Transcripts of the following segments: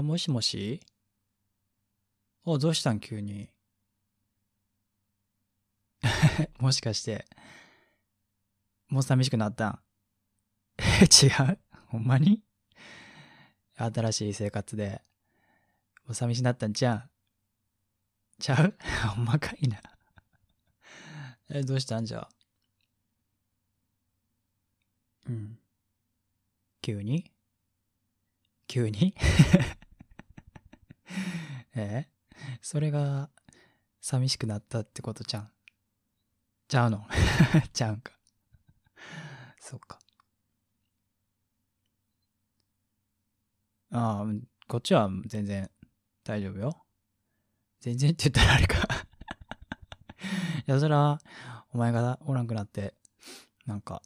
あ、もしもし？お、どうしたん急に？もしかして、もう寂しくなったん？え、違う。ほんまに？新しい生活で、もう寂しになったんちゃう？んちゃう？ほんまかいな。え、どうしたんじゃ？うん。急に？急に？え？それが寂しくなったってことちゃんちゃうの？ちゃうんか。そっか。ああ、こっちは全然大丈夫よ。全然って言ったらあれか。いや、それは、お前がおらんくなって、なんか、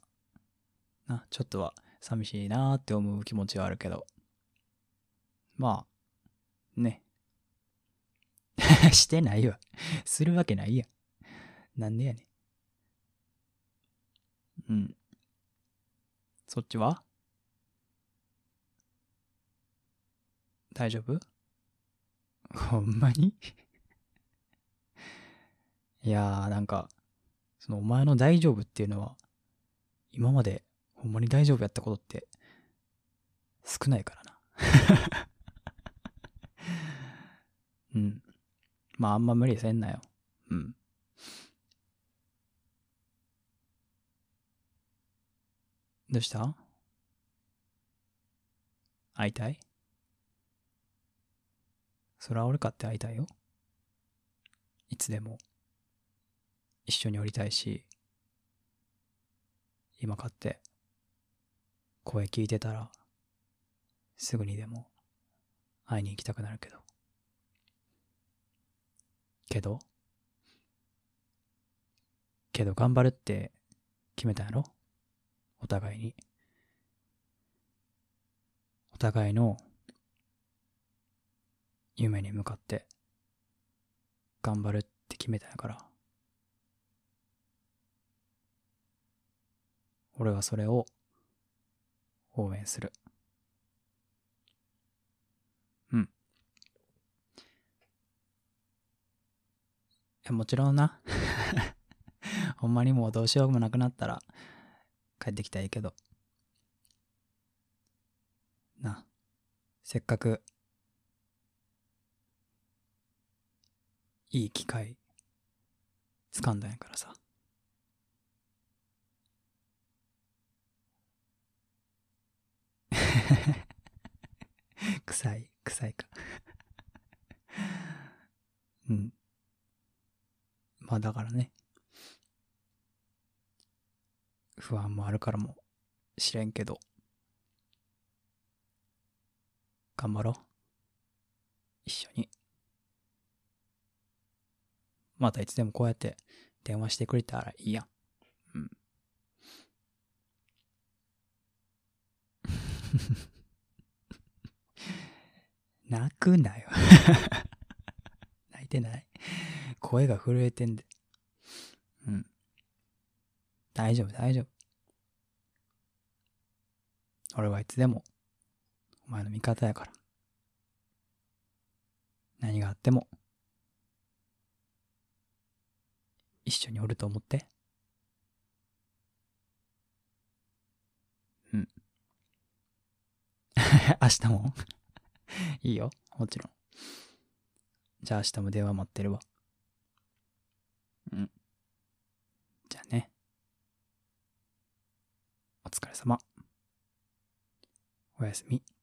な、ちょっとは寂しいなーって思う気持ちはあるけど。まあ、ね。してないわ。するわけないやん。なんでやねん。うん。そっちは？大丈夫？ほんまに？いやーなんか、そのお前の大丈夫っていうのは、今までほんまに大丈夫やったことって少ないからな。うん。まああんま無理せんなよ。うん。どうした？会いたい？それは俺かって会いたいよ。いつでも。一緒におりたいし、今かって、声聞いてたら、すぐにでも会いに行きたくなるけど。けど？けど頑張るって決めたんやろ？お互いに。お互いの夢に向かって頑張るって決めたんやから。俺はそれを応援する。うん。いや、もちろんな。ほんまにもうどうしようもなくなったら帰ってきたいいけど。な。せっかくいい機会掴んだんやからさ。臭い、臭いか。うん。まあだからね。不安もあるからもしれんけど。頑張ろう。一緒に。またいつでもこうやって電話してくれたらいいやん。うん。泣くなよ。泣いてない？声が震えてんで。うん。大丈夫、大丈夫。俺はいつでも、お前の味方やから。何があっても、一緒におると思って。うん。明日も？いいよ。もちろん。じゃあ明日も電話待ってるわ。うん。じゃあね。お疲れ様。おやすみ。